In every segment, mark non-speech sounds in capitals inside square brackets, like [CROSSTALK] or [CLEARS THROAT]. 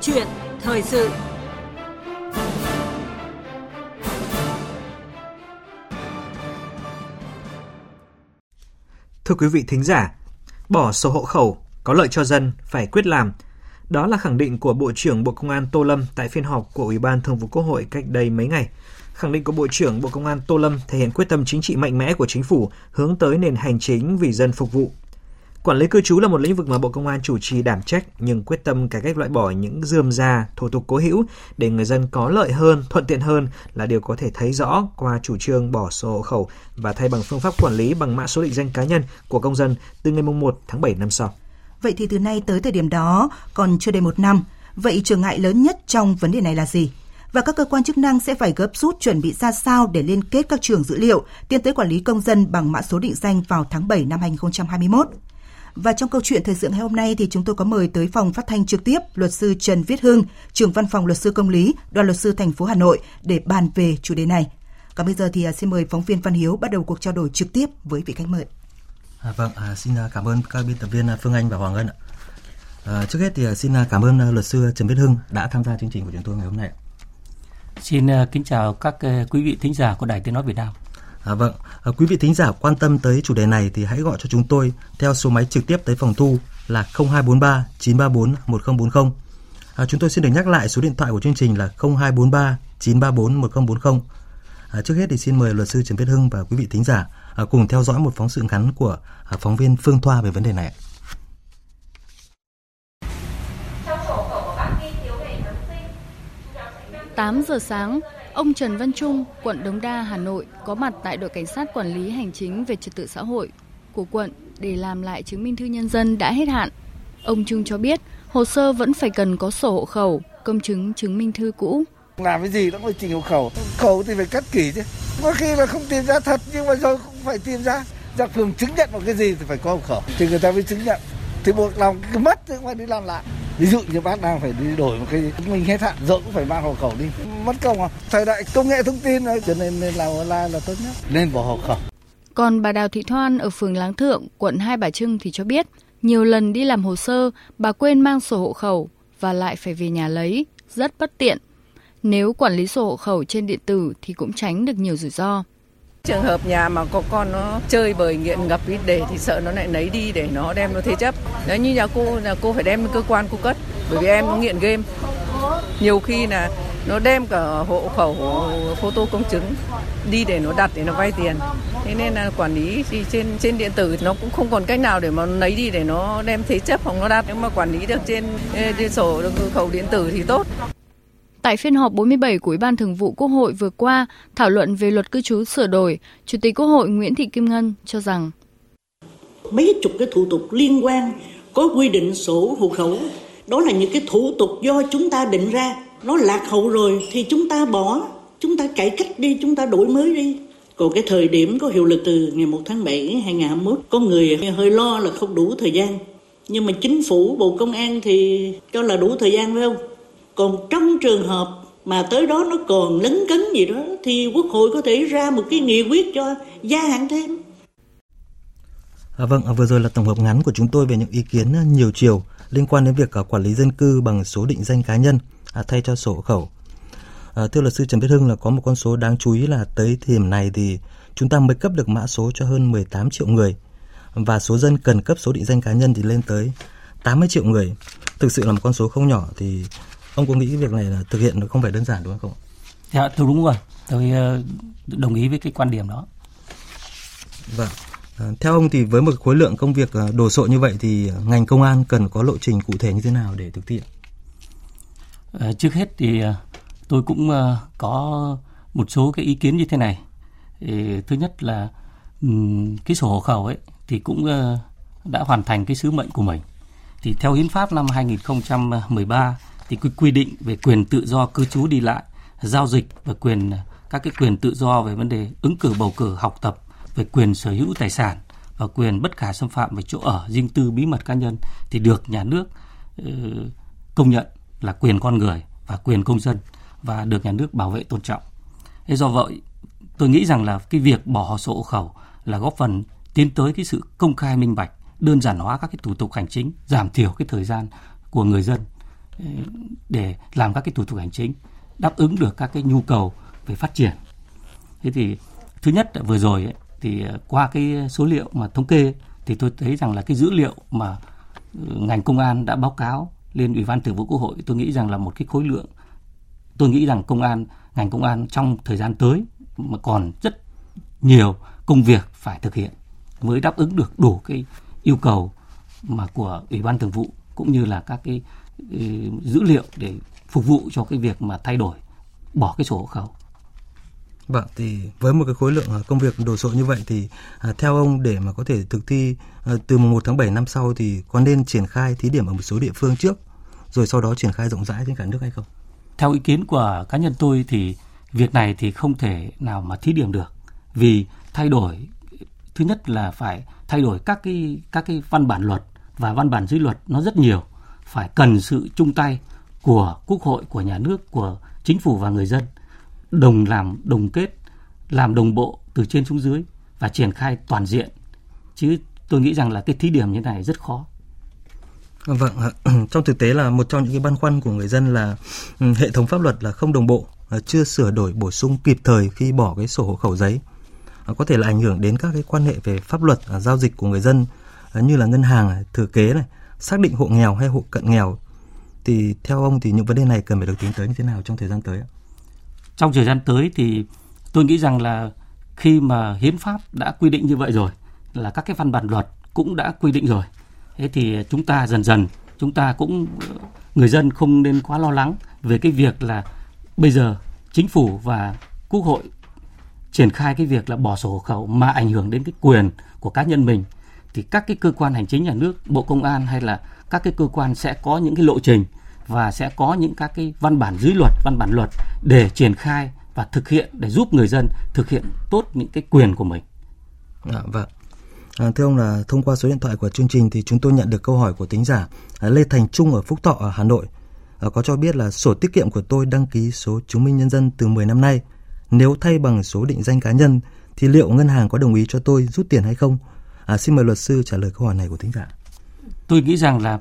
chuyện thời sự Thưa quý vị thính giả, bỏ sổ hộ khẩu có lợi cho dân phải quyết làm. Đó là khẳng định của Bộ trưởng Bộ Công an Tô Lâm tại phiên họp của Ủy ban Thường vụ Quốc hội cách đây mấy ngày. Khẳng định của Bộ trưởng Bộ Công an Tô Lâm thể hiện quyết tâm chính trị mạnh mẽ của chính phủ hướng tới nền hành chính vì dân phục vụ. Quản lý cư trú là một lĩnh vực mà Bộ Công an chủ trì đảm trách nhưng quyết tâm cải cách loại bỏ những dườm già, thủ tục cố hữu để người dân có lợi hơn, thuận tiện hơn là điều có thể thấy rõ qua chủ trương bỏ sổ hộ khẩu và thay bằng phương pháp quản lý bằng mã số định danh cá nhân của công dân từ ngày 1 tháng 7 năm sau. Vậy thì từ nay tới thời điểm đó còn chưa đầy một năm, vậy trở ngại lớn nhất trong vấn đề này là gì? và các cơ quan chức năng sẽ phải gấp rút chuẩn bị ra sao để liên kết các trường dữ liệu tiến tới quản lý công dân bằng mã số định danh vào tháng 7 năm 2021. Và trong câu chuyện thời sự ngày hôm nay thì chúng tôi có mời tới phòng phát thanh trực tiếp luật sư Trần Viết Hưng, trưởng văn phòng luật sư công lý, đoàn luật sư thành phố Hà Nội để bàn về chủ đề này. Còn bây giờ thì à, xin mời phóng viên Văn Hiếu bắt đầu cuộc trao đổi trực tiếp với vị khách mời. À, vâng, à, xin à, cảm ơn các biên tập viên à, Phương Anh và Hoàng Ngân ạ. À, trước hết thì xin cảm ơn luật sư Trần Viết Hưng đã tham gia chương trình của chúng tôi ngày hôm nay. Xin kính chào các quý vị thính giả của Đài Tiếng nói Việt Nam. À, vâng, à, quý vị thính giả quan tâm tới chủ đề này thì hãy gọi cho chúng tôi theo số máy trực tiếp tới phòng thu là 0243 934 1040. À, chúng tôi xin được nhắc lại số điện thoại của chương trình là 0243 934 1040. À, trước hết thì xin mời luật sư Trần Viết Hưng và quý vị thính giả à, cùng theo dõi một phóng sự ngắn của à, phóng viên Phương Thoa về vấn đề này. 8 giờ sáng, Ông Trần Văn Trung, quận Đống Đa, Hà Nội có mặt tại đội cảnh sát quản lý hành chính về trật tự xã hội của quận để làm lại chứng minh thư nhân dân đã hết hạn. Ông Trung cho biết hồ sơ vẫn phải cần có sổ hộ khẩu, công chứng chứng minh thư cũ. Làm cái gì nó phải trình hộ khẩu, khẩu thì phải cắt kỹ chứ. Có khi là không tìm ra thật nhưng mà rồi cũng phải tìm ra. Ra phường chứng nhận một cái gì thì phải có hộ khẩu thì người ta mới chứng nhận. Thì buộc lòng cứ mất thì phải đi làm lại ví dụ như bác đang phải đi đổi một cái mình hết hạn rồi cũng phải mang hộ khẩu đi. Mất công à. Thời đại công nghệ thông tin rồi cho nên nên làm online là tốt nhất. Nên bỏ hộ khẩu. Còn bà Đào Thị Thoan ở phường Láng Thượng, quận Hai Bà Trưng thì cho biết, nhiều lần đi làm hồ sơ, bà quên mang sổ hộ khẩu và lại phải về nhà lấy, rất bất tiện. Nếu quản lý sổ hộ khẩu trên điện tử thì cũng tránh được nhiều rủi ro. Trường hợp nhà mà có con nó chơi bời nghiện ngập ít để thì sợ nó lại lấy đi để nó đem nó thế chấp. Nếu như nhà cô là cô phải đem đến cơ quan cô cất bởi vì em nó nghiện game. Nhiều khi là nó đem cả hộ khẩu photo công chứng đi để nó đặt để nó vay tiền thế nên là quản lý thì trên trên điện tử nó cũng không còn cách nào để mà lấy đi để nó đem thế chấp hoặc nó đặt nếu mà quản lý được trên, trên sổ được khẩu điện tử thì tốt Tại phiên họp 47 của Ủy ban Thường vụ Quốc hội vừa qua, thảo luận về luật cư trú sửa đổi, Chủ tịch Quốc hội Nguyễn Thị Kim Ngân cho rằng mấy chục cái thủ tục liên quan có quy định sổ hộ khẩu, đó là những cái thủ tục do chúng ta định ra, nó lạc hậu rồi thì chúng ta bỏ, chúng ta cải cách đi, chúng ta đổi mới đi. Còn cái thời điểm có hiệu lực từ ngày 1 tháng 7 2021, có người hơi lo là không đủ thời gian. Nhưng mà chính phủ, Bộ Công an thì cho là đủ thời gian phải không? Còn trong trường hợp mà tới đó nó còn lấn cấn gì đó thì quốc hội có thể ra một cái nghị quyết cho gia hạn thêm À, vâng, à, vừa rồi là tổng hợp ngắn của chúng tôi về những ý kiến à, nhiều chiều liên quan đến việc à, quản lý dân cư bằng số định danh cá nhân à, thay cho sổ hộ khẩu. À, thưa luật sư Trần Viết Hưng là có một con số đáng chú ý là tới thời điểm này thì chúng ta mới cấp được mã số cho hơn 18 triệu người và số dân cần cấp số định danh cá nhân thì lên tới 80 triệu người. Thực sự là một con số không nhỏ thì ông có nghĩ cái việc này là thực hiện nó không phải đơn giản đúng không? Dạ, tôi đúng rồi. Tôi ờ, đồng ý với cái quan điểm đó. Vâng. À, theo ông thì với một khối lượng công việc ờ, đồ sộ như vậy thì ngành công an cần có lộ trình cụ thể như thế nào để thực hiện? Trước hết thì tôi cũng có một số cái ý kiến như thế này. Thứ nhất là cái sổ hộ khẩu ấy thì cũng đã hoàn thành cái sứ mệnh của mình. Thì theo hiến pháp năm 2013 thì quy quy định về quyền tự do cư trú đi lại, giao dịch và quyền các cái quyền tự do về vấn đề ứng cử bầu cử, học tập, về quyền sở hữu tài sản và quyền bất khả xâm phạm về chỗ ở, riêng tư, bí mật cá nhân thì được nhà nước ờ, công nhận là quyền con người và quyền công dân và được nhà nước bảo vệ tôn trọng. Thế do vậy, tôi nghĩ rằng là cái việc bỏ sổ hộ khẩu là góp phần tiến tới cái sự công khai minh bạch, đơn giản hóa các cái thủ tục hành chính, giảm thiểu cái thời gian của người dân để làm các cái thủ tục hành chính đáp ứng được các cái nhu cầu về phát triển. Thế thì thứ nhất vừa rồi ấy, thì ờ, qua cái số liệu mà thống kê thì tôi thấy rằng là cái dữ liệu mà ừ, ngành công an đã báo cáo lên ủy ban thường vụ quốc hội tôi nghĩ rằng là một cái khối lượng tôi nghĩ rằng công an ngành công an trong thời gian tới mà còn rất nhiều công việc phải thực hiện mới đáp ứng được đủ cái yêu cầu mà của ủy ban thường vụ cũng như là các cái dữ liệu để phục vụ cho cái việc mà thay đổi bỏ cái sổ hộ khẩu Vâng, thì với một cái khối lượng à, công việc đồ sộ như vậy thì à, theo ông để mà có thể thực thi à, từ mùng 1 tháng 7 năm sau thì có nên triển khai thí điểm ở một số địa phương trước rồi sau đó triển khai rộng rãi trên cả nước hay không? Theo ý kiến của cá nhân tôi thì việc này thì không thể nào mà thí điểm được vì thay đổi thứ nhất là phải thay đổi các cái các cái văn bản luật và văn bản dưới luật nó rất nhiều phải cần sự chung tay của quốc hội của nhà nước của chính phủ và người dân đồng làm đồng kết làm đồng bộ từ trên xuống dưới và triển khai toàn diện. Chứ tôi nghĩ rằng là cái thí điểm như này rất khó. Vâng, [CLEARS THROAT] trong thực tế là một trong những cái băn khoăn của người dân là ừ, hệ thống pháp luật là không đồng bộ, chưa sửa đổi bổ sung kịp thời khi bỏ cái sổ hộ khẩu giấy. À, có thể là ảnh hưởng đến các cái quan hệ về pháp luật à, giao dịch của người dân à, như là ngân hàng, thừa kế này, xác định hộ nghèo hay hộ cận nghèo. Thì theo ông thì những vấn đề này cần phải được tính tới như thế nào trong thời gian tới ạ? trong thời gian tới thì tôi nghĩ rằng là khi mà hiến pháp đã quy định như vậy rồi, là các cái văn bản luật cũng đã quy định rồi, thế thì chúng ta dần dần, chúng ta cũng, người dân không nên quá lo lắng về cái việc là bây giờ chính phủ và quốc hội triển khai cái việc là bỏ sổ hộ khẩu mà ảnh hưởng đến cái quyền của cá nhân mình thì các cái cơ quan hành chính nhà nước bộ công an hay là các cái cơ quan sẽ có những cái lộ trình và sẽ có những các cái văn bản dưới luật, văn bản luật để triển khai và thực hiện để giúp người dân thực hiện tốt những cái quyền của mình. À, vâng. À, thưa ông là thông qua số điện thoại của chương trình thì chúng tôi nhận được câu hỏi của tính giả à, Lê Thành Trung ở Phúc Thọ ở Hà Nội à, có cho biết là sổ tiết kiệm của tôi đăng ký số chứng minh nhân dân từ 10 năm nay. Nếu thay bằng số định danh cá nhân thì liệu ngân hàng có đồng ý cho tôi rút tiền hay không? À, xin mời luật sư trả lời câu hỏi này của tính giả. Tôi nghĩ rằng là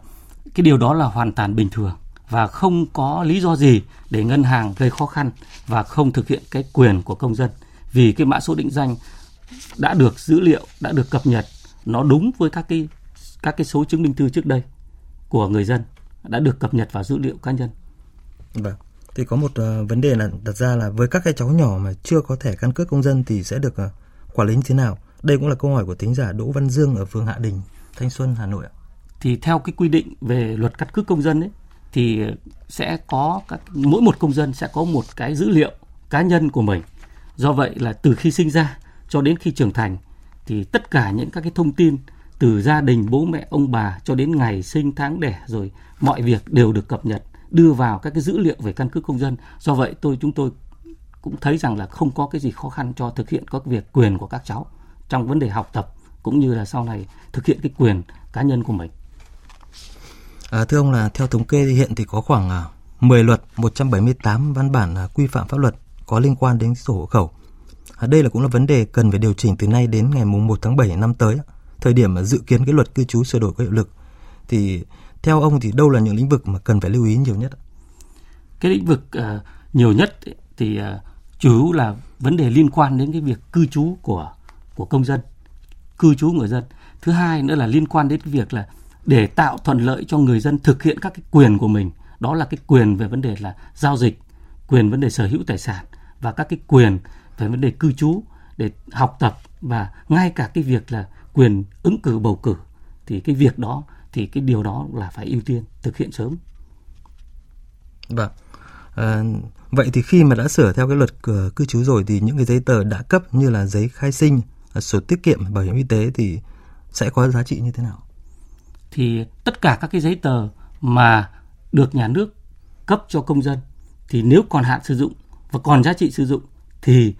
cái điều đó là hoàn toàn bình thường và không có lý do gì để ngân hàng gây khó khăn và không thực hiện cái quyền của công dân vì cái mã số định danh đã được dữ liệu đã được cập nhật nó đúng với các cái các cái số chứng minh thư trước đây của người dân đã được cập nhật vào dữ liệu cá nhân. Vâng. Thì có một uh, vấn đề là đặt ra là với các cái cháu nhỏ mà chưa có thẻ căn cước công dân thì sẽ được uh, quản lý như thế nào? Đây cũng là câu hỏi của tính giả Đỗ Văn Dương ở phường Hạ Đình, Thanh Xuân, Hà Nội ạ. Thì theo cái quy định về luật căn cước công dân ấy thì sẽ có các mỗi một công dân sẽ có một cái dữ liệu cá nhân của mình. Do vậy là từ khi sinh ra cho đến khi trưởng thành thì tất cả những các cái thông tin từ gia đình bố mẹ ông bà cho đến ngày sinh tháng đẻ rồi mọi việc đều được cập nhật đưa vào các cái dữ liệu về căn cước công dân. Do vậy tôi chúng tôi cũng thấy rằng là không có cái gì khó khăn cho thực hiện các việc quyền của các cháu trong vấn đề học tập cũng như là sau này thực hiện cái quyền cá nhân của mình. À, thưa ông là theo thống kê thì hiện thì có khoảng à, 10 luật, 178 văn bản à, quy phạm pháp luật có liên quan đến sổ hộ khẩu. À, đây là cũng là vấn đề cần phải điều chỉnh từ nay đến ngày mùng 1 tháng 7 năm tới, thời điểm mà dự kiến cái luật cư trú sửa đổi có hiệu lực. Thì theo ông thì đâu là những lĩnh vực mà cần phải lưu ý nhiều nhất? Cái lĩnh vực uh, nhiều nhất thì uh, chủ yếu là vấn đề liên quan đến cái việc cư trú của của công dân, cư trú người dân. Thứ hai nữa là liên quan đến cái việc là để tạo thuận lợi cho người dân thực hiện các cái quyền của mình đó là cái quyền về vấn đề là giao dịch quyền vấn đề sở hữu tài sản và các cái quyền về vấn đề cư trú để học tập và ngay cả cái việc là quyền ứng cử bầu cử thì cái việc đó thì cái điều đó là phải ưu tiên thực hiện sớm. Vâng. À, vậy thì khi mà đã sửa theo cái luật ờ, cư trú rồi thì những cái giấy tờ đã cấp như là giấy khai sinh, sổ tiết kiệm, bảo hiểm y tế thì sẽ có giá trị như thế nào? thì tất cả các cái giấy tờ mà được nhà nước cấp cho công dân thì nếu còn hạn sử dụng và còn giá trị sử dụng thì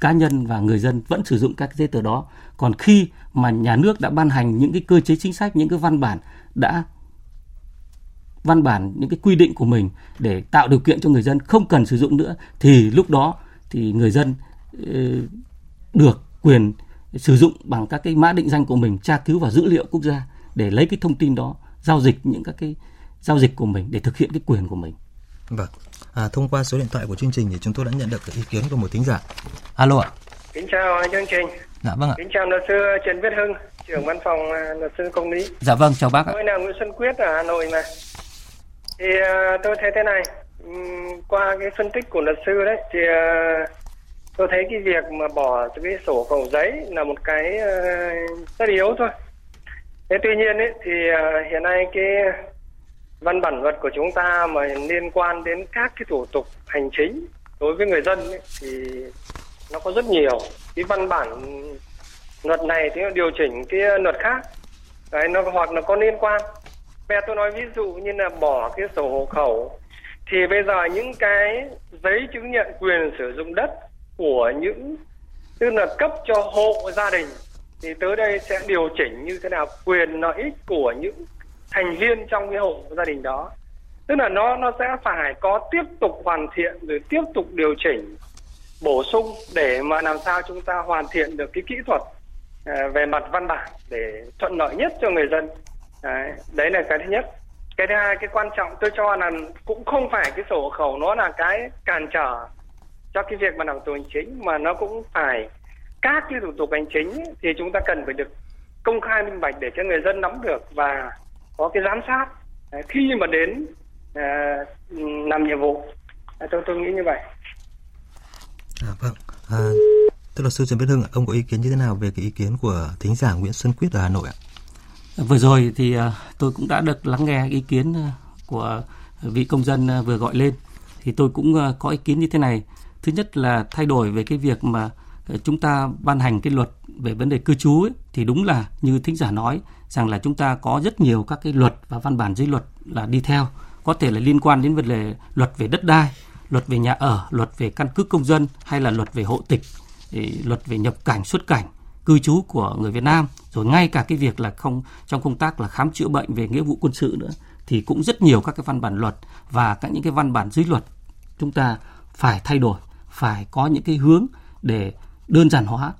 cá nhân và người dân vẫn sử dụng các cái giấy tờ đó. Còn khi mà nhà nước đã ban hành những cái cơ chế chính sách, những cái văn bản đã văn bản những cái quy định của mình để tạo điều kiện cho người dân không cần sử dụng nữa thì lúc đó thì người dân ờ, được quyền sử dụng bằng các cái mã định danh của mình tra cứu vào dữ liệu quốc gia để lấy cái thông tin đó giao dịch những các cái giao dịch của mình để thực hiện cái quyền của mình. Vâng. À, thông qua số điện thoại của chương trình thì chúng tôi đã nhận được ý kiến của một thính giả. Alo ạ. Kính chào chương trình. Dạ vâng ạ. Kính chào luật sư Trần Viết Hưng, trưởng văn phòng à, luật sư công lý. Dạ vâng, chào bác ạ. Tôi là Nguyễn Xuân Quyết ở Hà Nội mà. Thì uh, tôi thấy thế này, um, qua cái phân tích của luật sư đấy thì uh, tôi thấy cái việc mà bỏ cái sổ khẩu giấy là một cái uh, rất yếu thôi. Thế tuy nhiên ấy, thì uh, hiện nay cái văn bản luật của chúng ta mà liên quan đến các cái thủ tục hành chính đối với người dân ấy, thì nó có rất nhiều. Cái văn bản luật này thì nó điều chỉnh cái luật khác. Đấy nó hoặc là có liên quan. Bây tôi nói ví dụ như là bỏ cái sổ hộ khẩu. Thì bây giờ những cái giấy chứng nhận quyền sử dụng đất của những tức là cấp cho hộ gia đình thì tới đây sẽ điều chỉnh như thế nào quyền lợi ích của những thành viên trong cái hộ gia đình đó. Tức là nó nó sẽ phải có tiếp tục hoàn thiện rồi tiếp tục điều chỉnh bổ sung để mà làm sao chúng ta hoàn thiện được cái kỹ thuật à, về mặt văn bản để thuận lợi nhất cho người dân. Đấy, đấy là cái thứ nhất. Cái thứ hai cái quan trọng tôi cho là cũng không phải cái sổ hộ khẩu nó là cái cản trở cho cái việc mà làm thủ tục hành chính mà nó cũng phải các cái thủ tục hành chính ấy, thì chúng ta cần phải được công khai minh bạch để cho người dân nắm được và có cái giám sát đấy, khi mà đến à, làm nhiệm vụ tôi tôi nghĩ như vậy À, vâng. À, thưa luật sư Trần Viết Hưng, ông có ý kiến như thế nào về cái ý kiến của thính giả Nguyễn Xuân Quyết ở Hà Nội ạ? Vừa rồi thì à, tôi cũng đã được lắng nghe ý kiến à, của vị công dân à, vừa gọi lên. Thì tôi cũng có ý kiến như thế này. Thứ nhất là thay đổi về cái việc mà ờ, chúng ta ban hành cái luật về vấn đề cư trú ấy, thì đúng là như thính giả nói rằng là chúng ta có rất nhiều các cái luật và văn bản dưới luật là đi theo. Có thể là liên quan đến vấn đề luật về đất đai luật về nhà ở, luật về căn cước công dân hay là luật về hộ tịch, luật về nhập cảnh xuất cảnh cư trú của người Việt Nam. Rồi ngay cả cái việc là không trong công tác là khám chữa bệnh về nghĩa vụ quân sự nữa thì cũng rất nhiều các cái văn bản luật và các những cái văn bản dưới luật chúng ta phải thay đổi phải có những cái hướng để đơn giản hóa.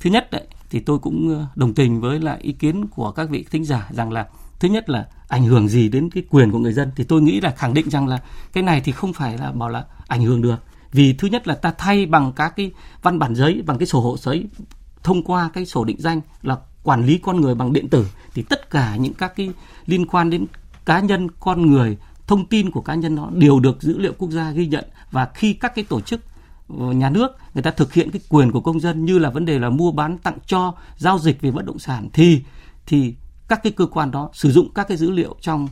Thứ nhất đấy, thì tôi cũng ờ, đồng tình với lại ý kiến của các vị thính giả rằng là, thứ nhất là ảnh hưởng gì đến cái quyền của người dân. Thì tôi nghĩ là khẳng định rằng là cái này thì không phải là bảo là ảnh hưởng được. Vì thứ nhất là ta thay bằng các cái văn bản giấy, bằng cái sổ hộ giấy, thông qua cái sổ định danh là quản lý con người bằng điện tử, thì tất cả những các cái liên quan đến cá nhân, con người, thông tin của cá nhân đó đều được dữ liệu quốc gia ghi nhận. Và khi các cái tổ chức nhà nước, người ta thực hiện cái quyền của công dân như là vấn đề là mua bán tặng cho, giao dịch về bất động sản thì thì các cái cơ quan đó sử dụng các cái dữ liệu trong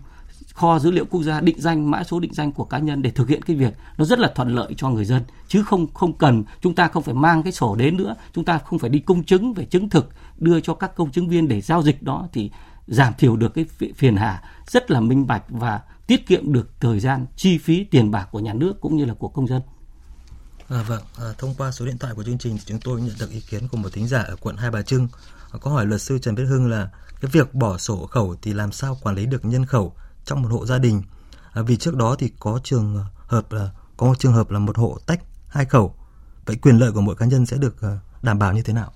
kho dữ liệu quốc gia định danh, mã số định danh của cá nhân để thực hiện cái việc nó rất là thuận lợi cho người dân chứ không không cần, chúng ta không phải mang cái sổ đến nữa, chúng ta không phải đi công chứng về chứng thực, đưa cho các công chứng viên để giao dịch đó thì giảm thiểu được cái phiền hà rất là minh bạch và tiết kiệm được thời gian, chi phí tiền bạc của nhà nước cũng như là của công dân. À, vâng, à, thông qua số điện thoại của chương trình thì chúng tôi nhận được ý kiến của một thính giả ở quận Hai Bà Trưng. À, có hỏi luật sư Trần Viết Hưng là cái việc bỏ sổ khẩu thì làm sao quản lý được nhân khẩu trong một hộ gia đình? À, vì trước đó thì có trường hợp là có một trường hợp là một hộ tách hai khẩu. Vậy quyền lợi của mỗi cá nhân sẽ được à, đảm bảo như thế nào?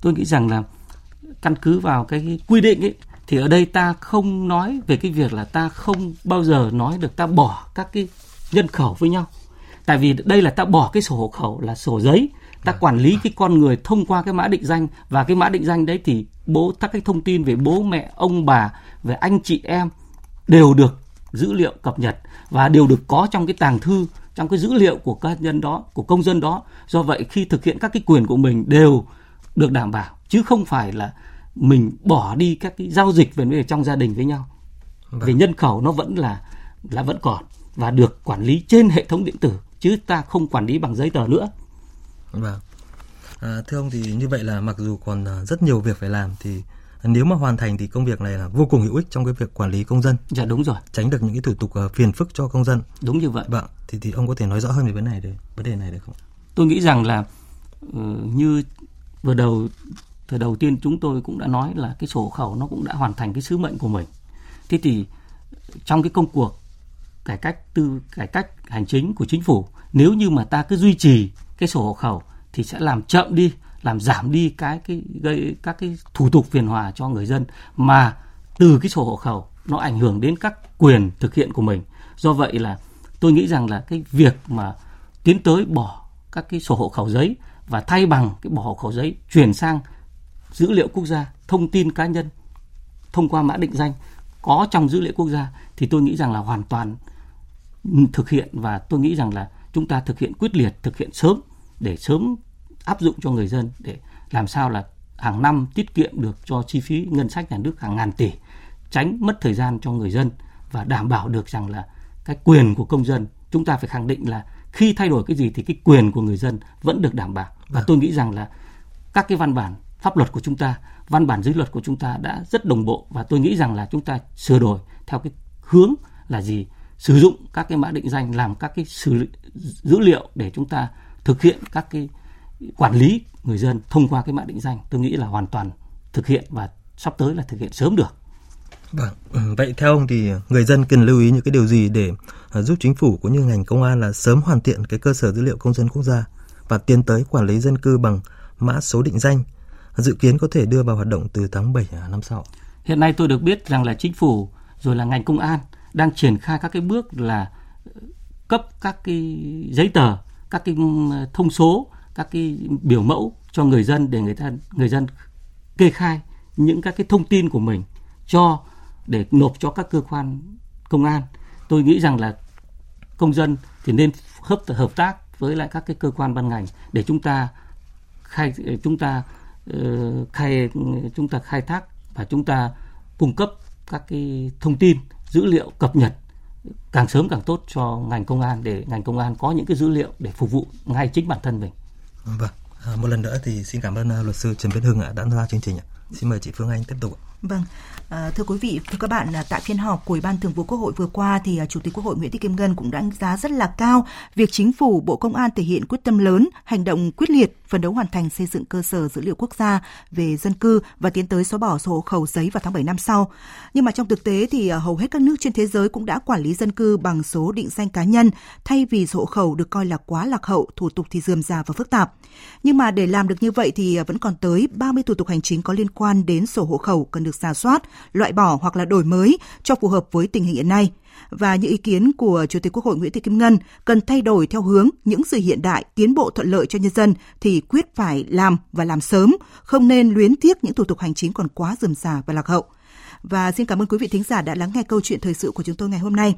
Tôi nghĩ rằng là căn cứ vào cái quy định ấy thì ở đây ta không nói về cái việc là ta không bao giờ nói được ta bỏ các cái nhân khẩu với nhau tại vì đây là ta bỏ cái sổ hộ khẩu là sổ giấy ta quản lý cái con người thông qua cái mã định danh và cái mã định danh đấy thì bố các cái thông tin về bố mẹ ông bà về anh chị em đều được dữ liệu cập nhật và đều được có trong cái tàng thư trong cái dữ liệu của cá nhân đó của công dân đó. Do vậy khi thực hiện các cái quyền của mình đều được đảm bảo chứ không phải là mình bỏ đi các cái giao dịch về trong gia đình với nhau. Vâng. về nhân khẩu nó vẫn là là vẫn còn và được quản lý trên hệ thống điện tử chứ ta không quản lý bằng giấy tờ nữa Vâng. À, thưa ông thì như vậy là mặc dù còn à, rất nhiều việc phải làm thì nếu mà hoàn thành thì công việc này là vô cùng hữu ích trong cái việc quản lý công dân. Dạ đúng rồi. Tránh được những cái thủ tục à, phiền phức cho công dân. Đúng như vậy. Vâng. Thì thì ông có thể nói rõ hơn về vấn này được vấn đề này được không? Tôi nghĩ rằng là uh, như vừa đầu thời đầu tiên chúng tôi cũng đã nói là cái sổ khẩu nó cũng đã hoàn thành cái sứ mệnh của mình. Thế thì trong cái công cuộc cải cách tư cải cách hành chính của chính phủ nếu như mà ta cứ duy trì cái sổ hộ khẩu thì sẽ làm chậm đi làm giảm đi cái cái gây các cái thủ tục phiền hòa cho người dân mà từ cái sổ hộ khẩu nó ảnh hưởng đến các quyền thực hiện của mình. Do vậy là tôi nghĩ rằng là cái việc mà tiến tới bỏ các cái sổ hộ khẩu giấy và thay bằng cái bỏ hộ khẩu giấy chuyển sang dữ liệu quốc gia, thông tin cá nhân thông qua mã định danh có trong dữ liệu quốc gia thì tôi nghĩ rằng là hoàn toàn thực hiện và tôi nghĩ rằng là chúng ta thực hiện quyết liệt, thực hiện sớm để sớm áp dụng cho người dân để làm sao là hàng năm tiết kiệm được cho chi phí ngân sách nhà nước hàng ngàn tỷ, tránh mất thời gian cho người dân và đảm bảo được rằng là cái quyền của công dân. Chúng ta phải khẳng định là khi thay đổi cái gì thì cái quyền của người dân vẫn được đảm bảo. Và vâng. tôi nghĩ rằng là các cái văn bản pháp luật của chúng ta văn bản dưới luật của chúng ta đã rất đồng bộ và tôi nghĩ rằng là chúng ta sửa đổi theo cái hướng là gì sử dụng các cái mã định danh làm các cái xử dữ liệu để chúng ta thực hiện các cái quản lý người dân thông qua cái mã định danh tôi nghĩ là hoàn toàn thực hiện và sắp tới là thực hiện sớm được. Vâng, ừ, vậy theo ông thì người dân cần lưu ý những cái điều gì để à, giúp chính phủ cũng như ngành công an là sớm hoàn thiện cái cơ sở dữ liệu công dân quốc gia và tiến tới quản lý dân cư bằng mã số định danh dự kiến có thể đưa vào hoạt động từ tháng 7 năm sau. Hiện nay tôi được biết rằng là chính phủ rồi là ngành công an đang triển khai các cái bước là ờ, cấp các cái giấy tờ, các cái ừ, thông số, các cái biểu mẫu cho người dân để người ta người dân kê khai những các cái thông tin của mình cho để nộp cho các cơ quan công an. Tôi nghĩ rằng là công dân thì nên hợp hợp tác với lại các cái cơ quan ban ngành để chúng ta khai chúng ta ờ, khai chúng ta khai thác và chúng ta cung cấp các cái thông tin dữ liệu cập nhật càng sớm càng tốt cho ngành công an để ngành công an có những cái dữ liệu để phục vụ ngay chính bản thân mình. Vâng, à, một lần nữa thì xin cảm ơn à, luật sư Trần Viết Hưng ạ đã tham gia chương trình. Xin mời chị Phương Anh tiếp tục. Vâng, À, thưa quý vị, thưa các bạn, tại phiên họp của Ủy ban Thường vụ Quốc hội vừa qua thì à, Chủ tịch Quốc hội Nguyễn Thị Kim Ngân cũng đánh giá rất là cao việc chính phủ, Bộ Công an thể hiện quyết tâm lớn, hành động quyết liệt, phấn đấu hoàn thành xây dựng cơ sở dữ liệu quốc gia về dân cư và tiến tới xóa bỏ sổ hộ khẩu giấy vào tháng 7 năm sau. Nhưng mà trong thực tế thì à, hầu hết các nước trên thế giới cũng đã quản lý dân cư bằng số định danh cá nhân thay vì sổ hộ khẩu được coi là quá lạc hậu, thủ tục thì dườm già và phức tạp. Nhưng mà để làm được như vậy thì à, vẫn còn tới 30 thủ tục hành chính có liên quan đến sổ hộ khẩu cần được ra soát, loại bỏ hoặc là đổi mới cho phù hợp với tình hình hiện nay. Và những ý kiến của Chủ tịch Quốc hội Nguyễn Thị Kim Ngân cần thay đổi theo hướng những sự hiện đại, tiến bộ thuận lợi cho nhân dân thì quyết phải làm và làm sớm, không nên luyến tiếc những thủ tục hành chính còn quá rườm rà và lạc hậu. Và xin cảm ơn quý vị thính giả đã lắng nghe câu chuyện thời sự của chúng tôi ngày hôm nay.